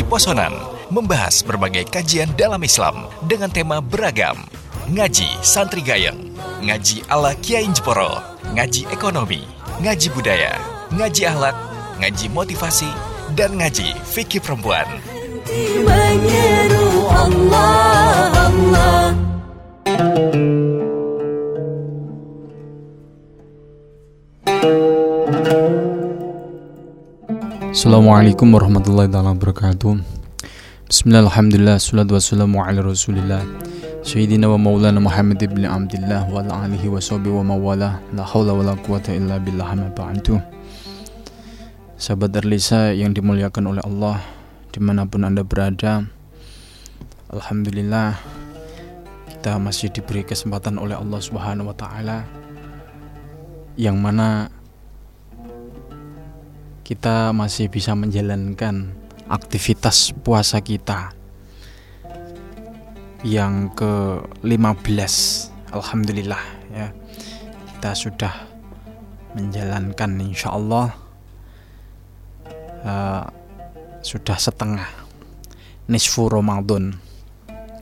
Posonan membahas berbagai kajian dalam Islam dengan tema beragam. Ngaji Santri Gayeng, Ngaji ala Kiai Jeporo, Ngaji Ekonomi, Ngaji Budaya, Ngaji Akhlak, Ngaji Motivasi, dan Ngaji Fikih Perempuan. Allah Allah Assalamualaikum warahmatullahi wabarakatuh. Bismillahirrahmanirrahim Salatu wassalamu Sayyidina wa maulana Muhammad ibn Abdullah Wa alihi wa sahbihi wa mawala La hawla wa la quwata illa billah ba'du. Sahabat Erlisa yang dimuliakan oleh Allah Di mana pun anda berada Alhamdulillah Kita masih diberi kesempatan oleh Allah subhanahu wa ta'ala Yang mana kita masih bisa menjalankan aktivitas puasa kita yang ke-15 Alhamdulillah ya. Kita sudah menjalankan insya Allah uh, sudah setengah nisfu Ramadan.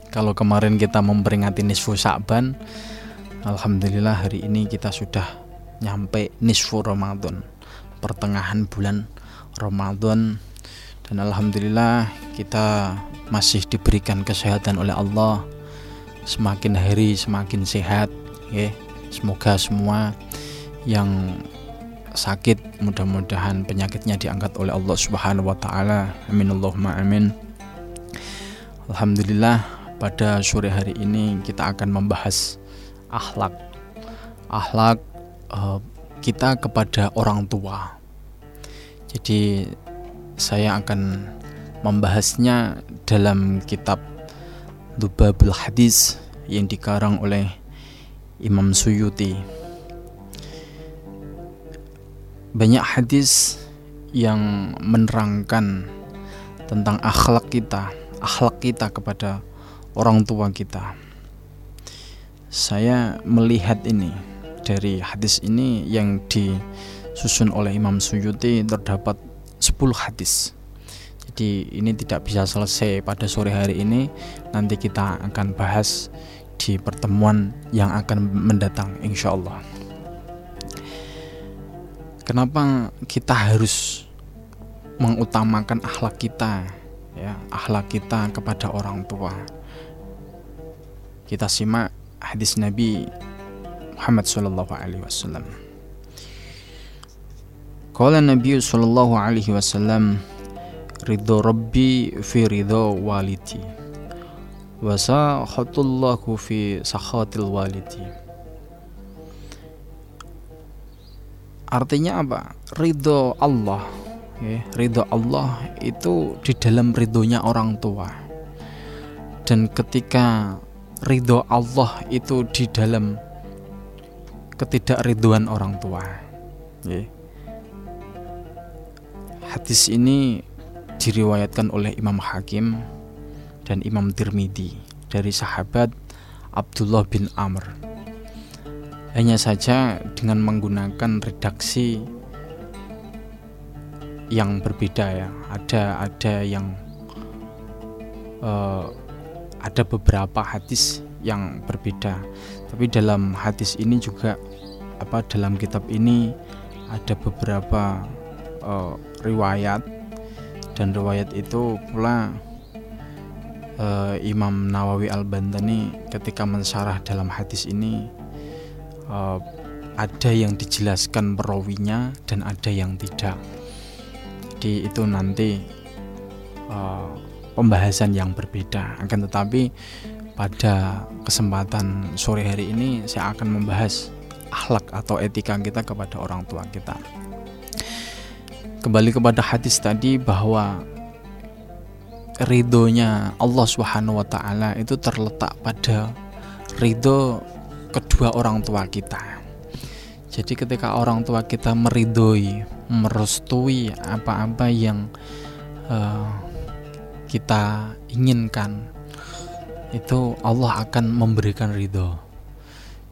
Kalau kemarin kita memperingati nisfu Sa'ban Alhamdulillah hari ini kita sudah nyampe nisfu Ramadan pertengahan bulan Ramadan. Dan alhamdulillah kita masih diberikan kesehatan oleh Allah. Semakin hari semakin sehat ya semoga semua yang sakit mudah-mudahan penyakitnya diangkat oleh Allah Subhanahu wa taala. Amin Allahumma amin. Alhamdulillah pada sore hari ini kita akan membahas akhlak. Akhlak uh, kita kepada orang tua. Jadi saya akan membahasnya dalam kitab Lubabul Hadis yang dikarang oleh Imam Suyuti. Banyak hadis yang menerangkan tentang akhlak kita, akhlak kita kepada orang tua kita. Saya melihat ini dari hadis ini yang disusun oleh Imam Suyuti terdapat 10 hadis. Jadi ini tidak bisa selesai pada sore hari ini. Nanti kita akan bahas di pertemuan yang akan mendatang insya Allah. Kenapa kita harus mengutamakan akhlak kita ya, akhlak kita kepada orang tua. Kita simak hadis Nabi Muhammad sallallahu alaihi wasallam. Qala Nabi sallallahu alaihi wasallam ridho rabbi fi ridho walidi wa sakhatullahu fi sakhatil walidi. Artinya apa? Ridho Allah ya, ridho Allah itu di dalam ridhonya orang tua. Dan ketika ridho Allah itu di dalam ketidakriduan orang tua. Ya. Hadis ini diriwayatkan oleh Imam Hakim dan Imam Tirmidzi dari sahabat Abdullah bin Amr. Hanya saja dengan menggunakan redaksi yang berbeda ya. Ada ada yang uh, ada beberapa hadis yang berbeda. Tapi dalam hadis ini juga apa dalam kitab ini ada beberapa uh, riwayat dan riwayat itu pula uh, Imam Nawawi Al Bantani ketika mensyarah dalam hadis ini uh, ada yang dijelaskan perawinya dan ada yang tidak. Jadi itu nanti uh, pembahasan yang berbeda. Akan tetapi pada kesempatan sore hari ini saya akan membahas akhlak atau etika kita kepada orang tua kita. Kembali kepada hadis tadi bahwa ridhonya Allah Subhanahu wa taala itu terletak pada ridho kedua orang tua kita. Jadi ketika orang tua kita meridhoi, merestui apa-apa yang uh, kita inginkan, itu Allah akan memberikan ridho.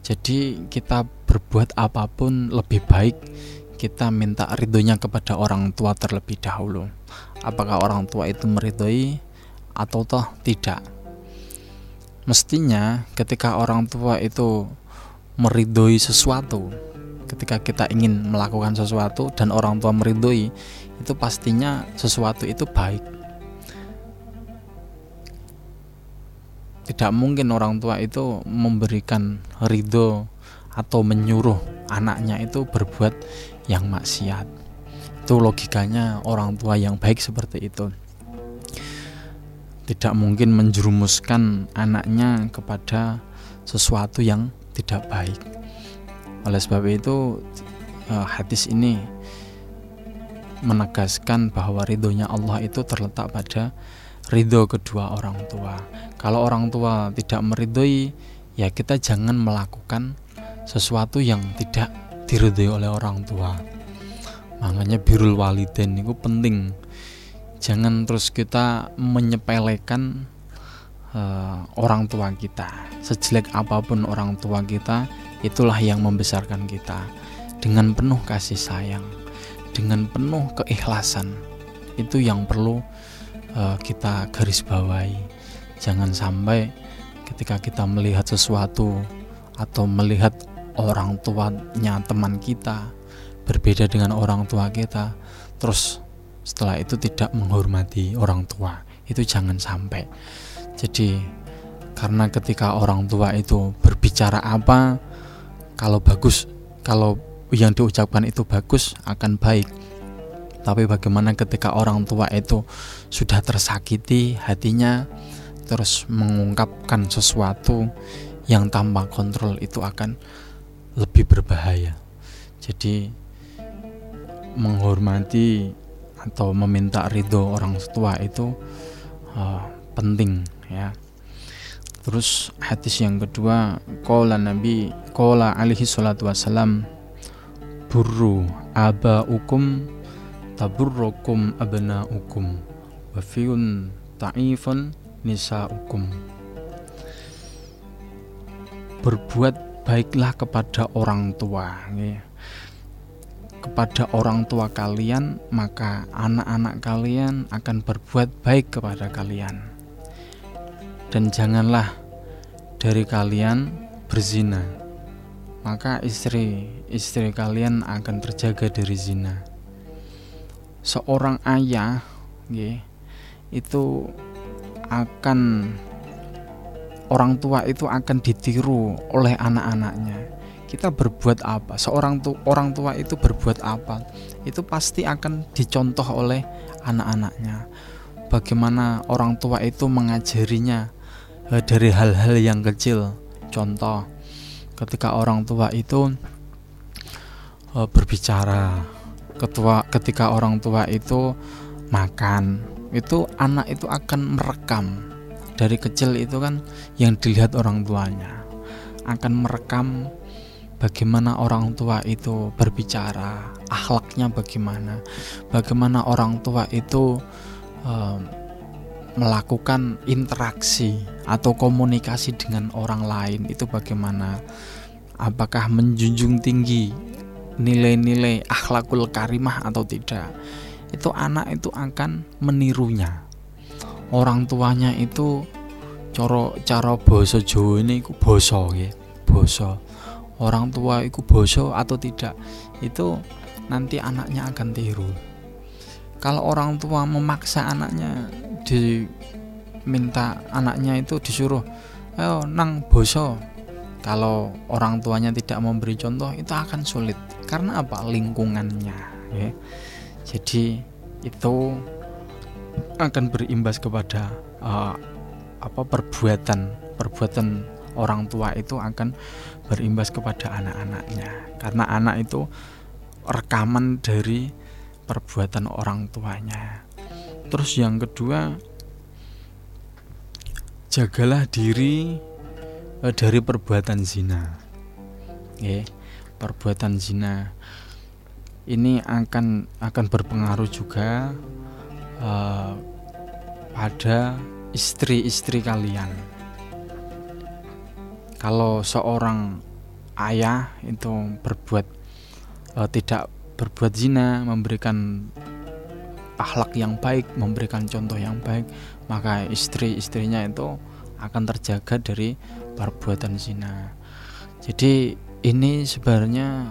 Jadi kita berbuat apa pun lebih baik kita minta ridhonya kepada orang tua terlebih dahulu. Apakah orang tua itu meridhoi atau toh tidak? Mestinya ketika orang tua itu meridhoi sesuatu, ketika kita ingin melakukan sesuatu dan orang tua meridhoi, itu pastinya sesuatu itu baik. Tidak mungkin orang tua itu memberikan ridho atau menyuruh anaknya itu berbuat yang maksiat. Itu logikanya orang tua yang baik seperti itu. Tidak mungkin menjerumuskan anaknya kepada sesuatu yang tidak baik. Oleh sebab itu eh, hadis ini menegaskan bahwa ridhonya Allah itu terletak pada ridho kedua orang tua. Kalau orang tua tidak meridhoi, ya kita jangan melakukan sesuatu yang tidak diridhoi oleh orang tua. Makanya birul waliden itu penting. Jangan terus kita menyepelekan uh, orang tua kita. Sejelek apa pun orang tua kita itulah yang membesarkan kita. Dengan penuh kasih sayang dengan penuh keikhlasan itu yang perlu uh, kita garis bawahi. Jangan sampai ketika kita melihat sesuatu atau melihat orang tuanya teman kita berbeda dengan orang tua kita terus setelah itu tidak menghormati orang tua itu jangan sampai. Jadi karena ketika orang tua itu berbicara apa kalau bagus kalau yang diucapkan itu bagus akan baik tapi bagaimana ketika orang tua itu sudah tersakiti hatinya terus mengungkapkan sesuatu yang tanpa kontrol itu akan lebih berbahaya. Jadi menghormati atau meminta ridho orang tua itu uh, penting ya. Terus hadis yang kedua, qala Nabi qala alaihi salatu wasalam burru abaukum taburrukum abnaukum wa fiun ta'ifun nisaukum. Berbuat baiklah kepada orang tua ya. kepada orang tua kalian maka anak-anak kalian akan berbuat baik kepada kalian. Dan janganlah dari kalian berzina maka istri-istri kalian akan terjaga dari zina seorang ayah ya, itu akan orang tua itu akan ditiru oleh anak-anaknya. Kita berbuat apa? Seorang tu orang tua itu berbuat apa? Itu pasti akan dicontoh oleh anak-anaknya. Bagaimana orang tua itu mengajarinya eh, dari hal-hal yang kecil. Contoh, ketika orang tua itu eh, berbicara, ketua ketika orang tua itu makan, itu anak itu akan merekam. Dari kecil itu kan yang dilihat orang tuanya akan merekam bagaimana orang tua itu berbicara, akhlaknya bagaimana, bagaimana orang tua itu um, melakukan interaksi atau komunikasi dengan orang lain itu bagaimana, apakah menjunjung tinggi nilai-nilai akhlakul karimah atau tidak, itu anak itu akan menirunya. Orang tuanya itu coro cara boso Jawa ini iku boso ya boso orang tua itu boso atau tidak itu nanti anaknya akan tiru. Kalau orang tua memaksa anaknya diminta anaknya itu disuruh ayo nang boso kalau orang tuanya tidak memberi contoh itu akan sulit karena apa? Lingkungannya ya. Jadi itu akan berimbas kepada uh, apa perbuatan perbuatan orang tua itu akan berimbas kepada anak-anaknya. Karena anak itu rekaman dari perbuatan orang tuanya. Terus yang kedua jagalah diri uh, dari perbuatan zina. Ya perbuatan zina ini akan akan berpengaruh juga uh, pada istri-istri kalian. Kalau seorang ayah itu berbuat uh, tidak berbuat zina, memberikan akhlak yang baik, memberikan contoh yang baik, maka istri-istrinya itu akan terjaga dari perbuatan zina. Jadi ini sebenarnya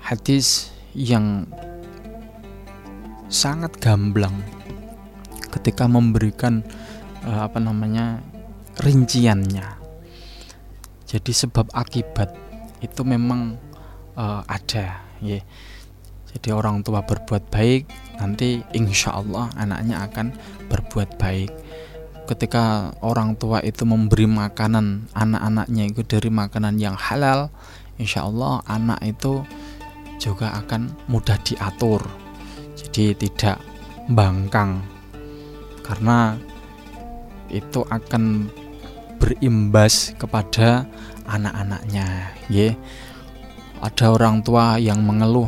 hadis yang sangat gamblang ketika memberikan uh, apa namanya rinciannya. Jadi sebab akibat itu memang uh, ada, ya. Jadi orang tua berbuat baik, nanti insya Allah anaknya akan berbuat baik. Ketika orang tua itu memberi makanan anak-anaknya itu dari makanan yang halal, insya Allah anak itu juga akan mudah diatur. Jadi tidak bangkang karena itu akan berimbas kepada anak-anaknya, ya. Ada orang tua yang mengeluh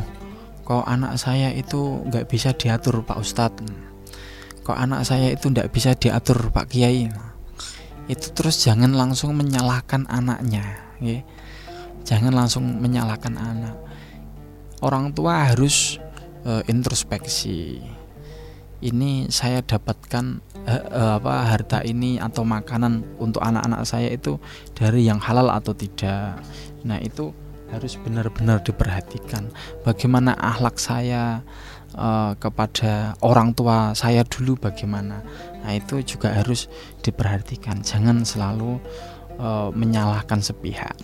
kok anak saya itu nggak bisa diatur Pak Ustadz kok anak saya itu nggak bisa diatur Pak Kiai. Itu terus jangan langsung menyalahkan anaknya ya. jangan langsung menyalahkan anak. Orang tua harus uh, introspeksi. Ini saya dapatkan uh, uh, apa harta ini atau makanan untuk anak-anak saya itu dari yang halal atau tidak. Nah itu harus benar-benar diperhatikan. Bagaimana akhlak saya uh, kepada orang tua saya dulu bagaimana. Nah itu juga harus diperhatikan. Jangan selalu uh, menyalahkan sepihak.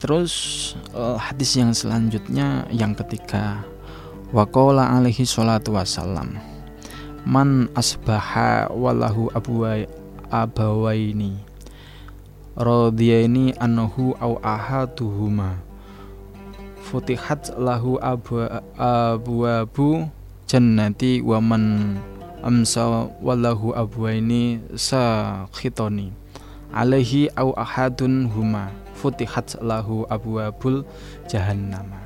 Terus uh, hadis yang selanjutnya yang ketiga. Waqala alaihi salatu wassalam man asbaha walahu abawaini radhiyaini annahu au ahaduhuma futihat lahu abu abu jannati wa man amsa wallahu abwaini sakhitoni. Alaihi au ahadun huma futihat lahu abwabul jahannam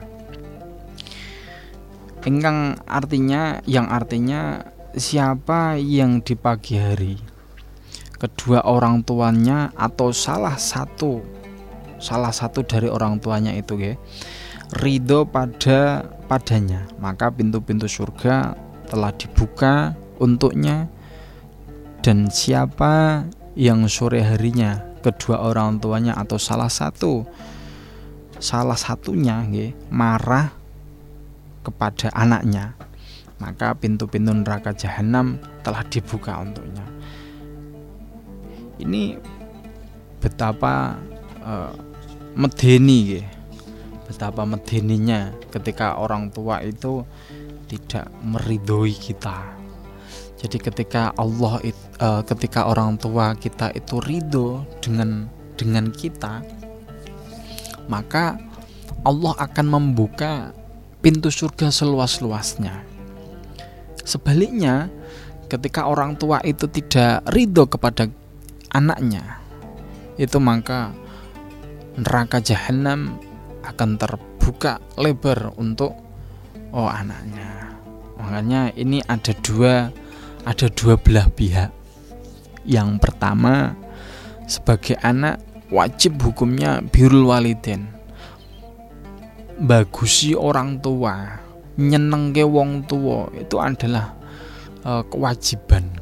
ingkang artinya yang artinya siapa yang di pagi hari kedua orang tuanya atau salah satu salah satu dari orang tuanya itu ya ridho pada padanya maka pintu-pintu surga telah dibuka untuknya dan siapa yang sore harinya kedua orang tuanya atau salah satu salah satunya ya, marah kepada anaknya maka pintu-pintu neraka jahanam telah dibuka untuknya ini betapa uh, medeni. Betapa medeninya ketika orang tua itu tidak meridhoi kita. Jadi ketika Allah uh, ketika orang tua kita itu ridho dengan dengan kita maka Allah akan membuka pintu surga seluas-luasnya. Sebaliknya ketika orang tua itu tidak ridho kepada anaknya itu maka neraka jahanam akan terbuka lebar untuk oh anaknya. Makanya ini ada dua ada dua belah pihak. Yang pertama sebagai anak wajib hukumnya birul waliden bagusi orang tua nyenengke wong tua itu adalah uh, kewajiban.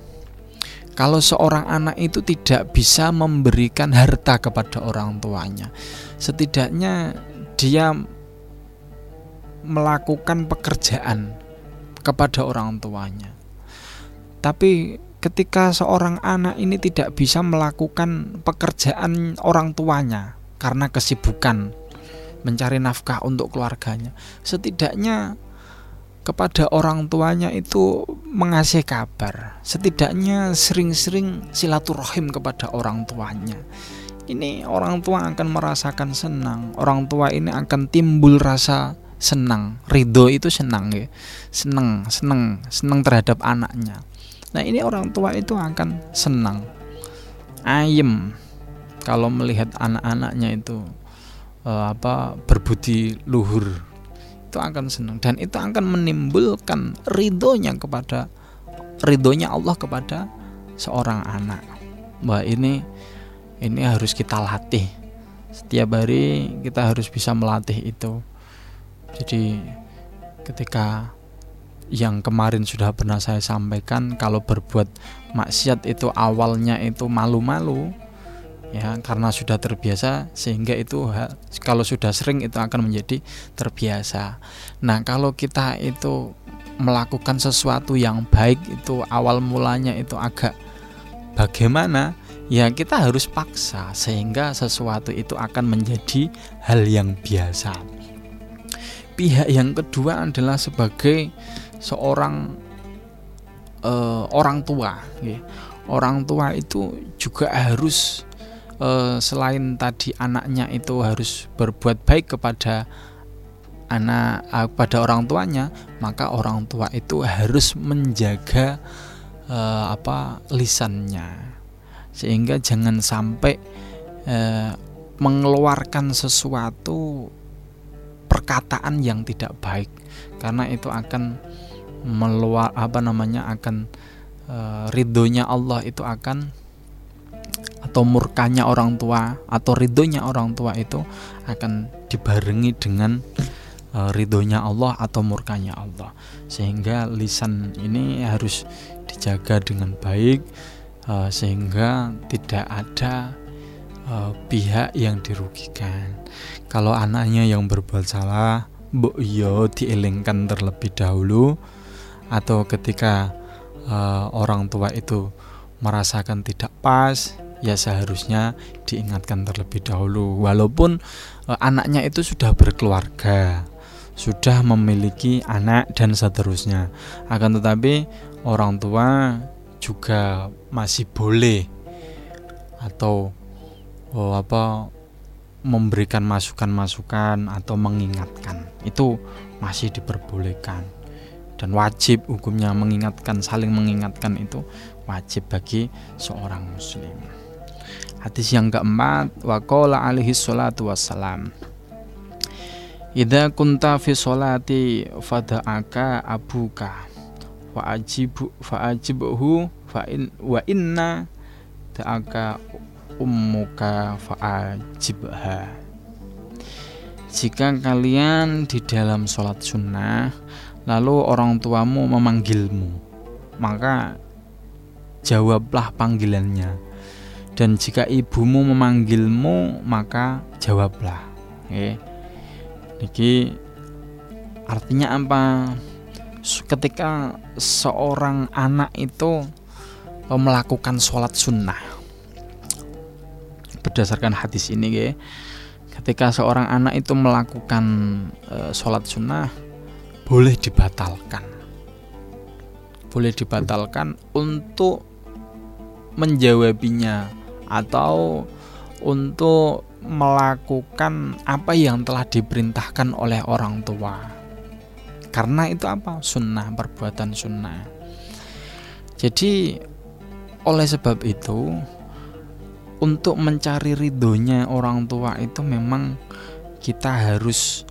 Kalau seorang anak itu tidak bisa memberikan harta kepada orang tuanya, setidaknya dia melakukan pekerjaan kepada orang tuanya. Tapi ketika seorang anak ini tidak bisa melakukan pekerjaan orang tuanya karena kesibukan mencari nafkah untuk keluarganya, setidaknya kepada orang tuanya itu mengasih kabar setidaknya sering-sering silaturahim kepada orang tuanya ini orang tua akan merasakan senang. Orang tua ini akan timbul rasa senang. Ridho itu senang ya. Senang senang senang terhadap anaknya. Nah ini orang tua itu akan senang. Ayem. Kalau melihat anak-anaknya itu uh, apa berbudi luhur itu akan senang. Dan itu akan menimbulkan ridhonya kepada ridhonya Allah kepada seorang anak. Wah ini ini harus kita latih. Setiap hari kita harus bisa melatih itu. Jadi ketika yang kemarin sudah pernah saya sampaikan kalau berbuat maksiat itu awalnya itu malu-malu ya karena sudah terbiasa sehingga itu kalau sudah sering itu akan menjadi terbiasa. Nah, kalau kita itu melakukan sesuatu yang baik itu awal mulanya itu agak bagaimana? Ya kita harus paksa sehingga sesuatu itu akan menjadi hal yang biasa. Pihak yang kedua adalah sebagai seorang uh, orang tua ya. orang tua itu juga harus uh, selain tadi anaknya itu harus berbuat baik kepada anak uh, pada orang tuanya maka orang tua itu harus menjaga uh, apa lisannya sehingga jangan sampai uh, mengeluarkan sesuatu perkataan yang tidak baik. Karena itu akan meluar apa namanya akan e, ridhonya Allah itu akan atau murkanya orang tua atau ridhonya orang tua itu akan dibarengi dengan e, ridhonya Allah atau murkanya Allah. Sehingga lisan ini harus dijaga dengan baik e, sehingga tidak ada e, pihak yang dirugikan. Kalau anaknya yang berbuat salah mbok yo dielingkan terlebih dahulu atau ketika uh, orang tua itu merasakan tidak pas ya seharusnya diingatkan terlebih dahulu. Walaupun anaknya itu sudah berkeluarga sudah memiliki anak dan seterusnya. Akan tetapi orang tua juga masih boleh atau oh, apa memberikan masukan-masukan atau mengingatkan. Itu masih diperbolehkan. Dan wajib hukumnya mengingatkan saling mengingatkan itu wajib bagi seorang muslim. Hadis yang keempat waqala alaihi salatu wassalam Idza kunta fi sholati fada'aka abuka fa ajibu fa wa inna ta'aka ummuka fa'ajibha. Jika kalian di dalam sholat sunnah lalu orang tuamu memanggilmu maka jawablah panggilannya. Dan jika ibumu memanggilmu maka jawablah. Oke. Niki artinya apa ketika seorang anak itu melakukan sholat sunnah. Berdasarkan hadis ini ya ketika seorang anak itu melakukan e, sholat sunnah boleh dibatalkan. Boleh dibatalkan untuk menjawabinya atau untuk melakukan apa yang telah diperintahkan oleh orang tua karena itu apa sunnah perbuatan sunnah jadi oleh sebab itu untuk mencari ridhonya orang tua itu memang kita harus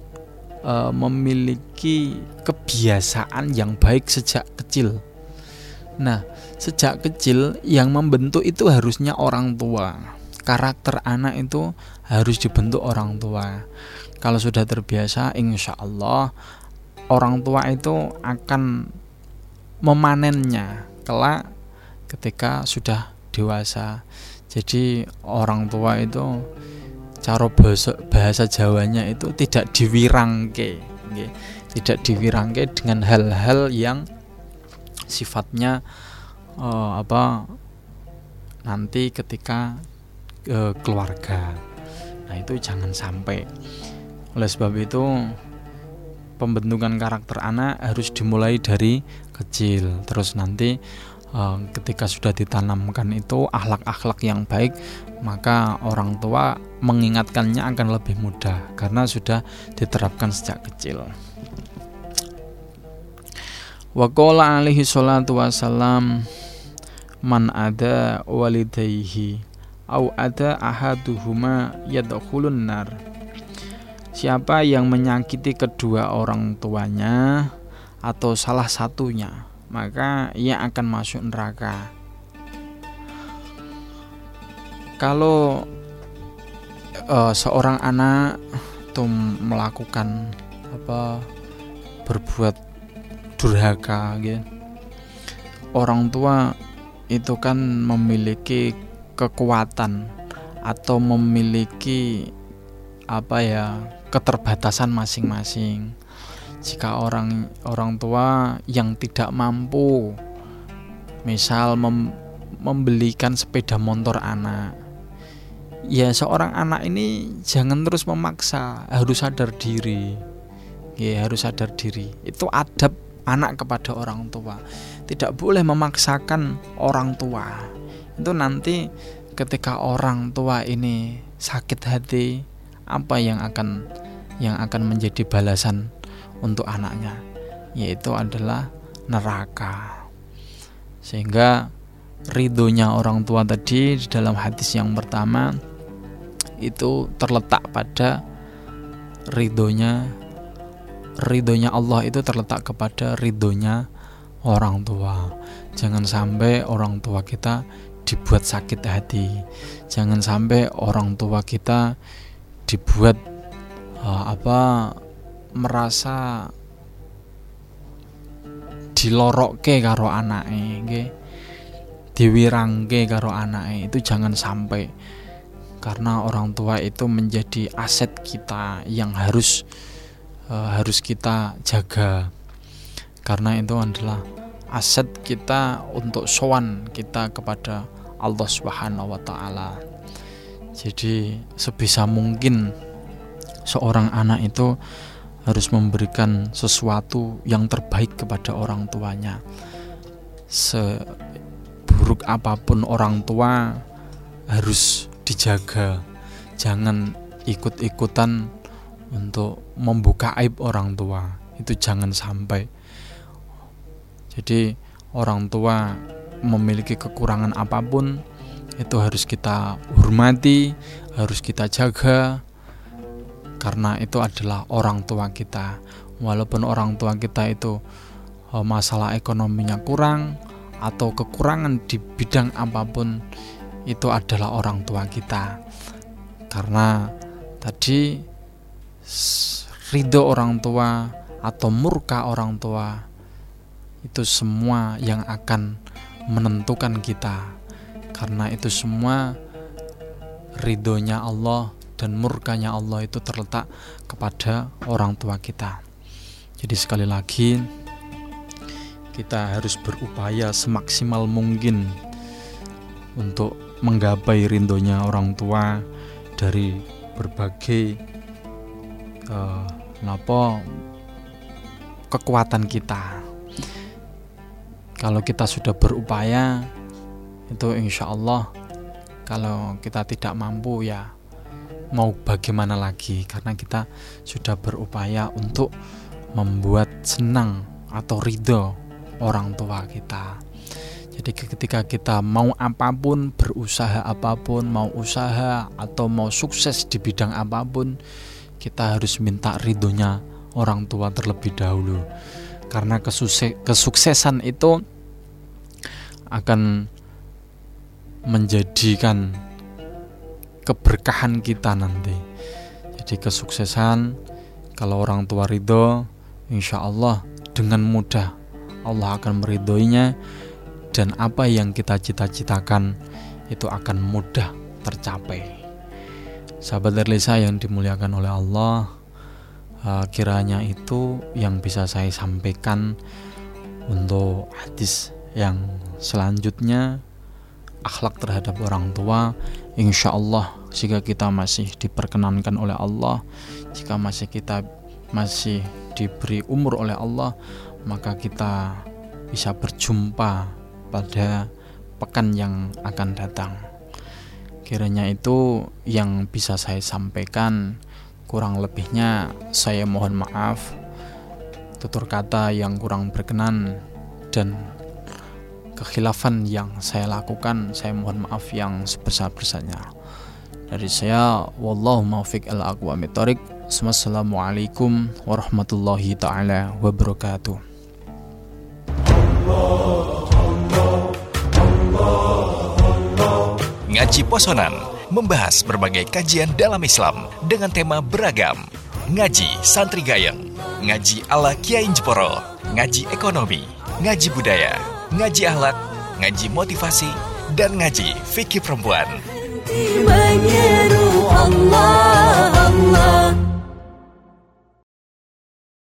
e, memiliki kebiasaan yang baik sejak kecil. Nah, sejak kecil yang membentuk itu harusnya orang tua. Karakter anak itu harus dibentuk orang tua. Kalau sudah terbiasa, insya Allah orang tua itu akan memanennya kelak ketika sudah dewasa. Jadi orang tua itu cara bahasa, bahasa Jawanya itu tidak diwirangke okay. tidak diwirangke dengan hal-hal yang sifatnya uh, apa nanti ketika uh, keluarga. Nah itu jangan sampai. Oleh sebab itu pembentukan karakter anak harus dimulai dari kecil. Terus nanti Eh, ketika sudah ditanamkan itu akhlak-akhlak yang baik maka orang tua mengingatkannya akan lebih mudah karena sudah diterapkan sejak kecil. Waqala alaihi salatu wassalam man ada walidayhi au ada ahaduhuma yadkhulun nar Siapa yang menyakiti kedua orang tuanya atau salah satunya maka ia akan masuk neraka. Kalau uh, seorang anak itu melakukan apa berbuat durhaka gitu. Orang tua itu kan memiliki kekuatan atau memiliki apa ya keterbatasan masing-masing. Jika orang orang tua yang tidak mampu misal mem, membelikan sepeda motor anak ya seorang anak ini jangan terus memaksa harus sadar diri. Ya harus sadar diri. Itu adab anak kepada orang tua. Tidak boleh memaksakan orang tua. Itu nanti ketika orang tua ini sakit hati apa yang akan yang akan menjadi balasan untuk anaknya yaitu adalah neraka. Sehingga ridhonya orang tua tadi di dalam hadis yang pertama itu terletak pada ridhonya ridhonya Allah itu terletak kepada ridhonya orang tua. Jangan sampai orang tua kita dibuat sakit hati. Jangan sampai orang tua kita dibuat uh, apa merasa dilorokke karo anake nggih. Diwirangke karo anake. Itu jangan sampai karena orang tua itu menjadi aset kita yang harus uh, harus kita jaga. Karena itu adalah aset kita untuk sowan kita kepada Allah Subhanahu wa taala. Jadi sebisa mungkin seorang anak itu harus memberikan sesuatu yang terbaik kepada orang tuanya. Seburuk apa pun orang tua harus dijaga. Jangan ikut-ikutan untuk membuka aib orang tua. Itu jangan sampai. Jadi orang tua memiliki kekurangan apa pun itu harus kita hormati harus kita jaga karena itu adalah orang tua kita. Walaupun orang tua kita itu eh, masalah ekonominya kurang atau kekurangan di bidang apa pun itu adalah orang tua kita. Karena tadi ridho orang tua atau murka orang tua itu semua yang akan menentukan kita karena itu semua ridhonya Allah dan murkanya Allah itu terletak kepada orang tua kita jadi sekali lagi kita harus berupaya semaksimal mungkin untuk menggapai rindonya orang tua dari berbagai uh, kekuatan kita. Kalau kita sudah berupaya itu insya Allah kalau kita tidak mampu ya mau bagaimana lagi karena kita sudah berupaya untuk membuat senang atau ridho orang tua kita. Jadi ketika kita mau apa pun, berusaha apa pun, mau usaha atau mau sukses di bidang apa pun, kita harus minta ridhonya orang tua terlebih dahulu. Karena kesuksesan itu akan menjadikan keberkahan kita nanti. Jadi kesuksesan kalau orang tua ridho, insya Allah dengan mudah Allah akan meridhoinya dan apa yang kita cita-citakan itu akan mudah tercapai. Sahabat Erlisa yang dimuliakan oleh Allah, uh, kiranya itu yang bisa saya sampaikan untuk hadis yang selanjutnya akhlak terhadap orang tua insya Allah jika kita masih diperkenankan oleh Allah jika masih kita masih diberi umur oleh Allah maka kita bisa berjumpa pada pekan yang akan datang. Kiranya itu yang bisa saya sampaikan. Kurang lebihnya saya mohon maaf. Tutur kata yang kurang berkenan dan kekhilafan yang saya lakukan, saya mohon maaf yang sebesar-besarnya. Dari saya, wallahu muwaffiq al aqwa mitorik. Wassalamualaikum warahmatullahi taala wabarakatuh. Ngaji Posonan membahas berbagai kajian dalam Islam dengan tema beragam ngaji santri gayeng, ngaji ala Kiai Jeporo, ngaji ekonomi, ngaji budaya, ngaji ahlak, ngaji motivasi, dan ngaji fikih perempuan. Allah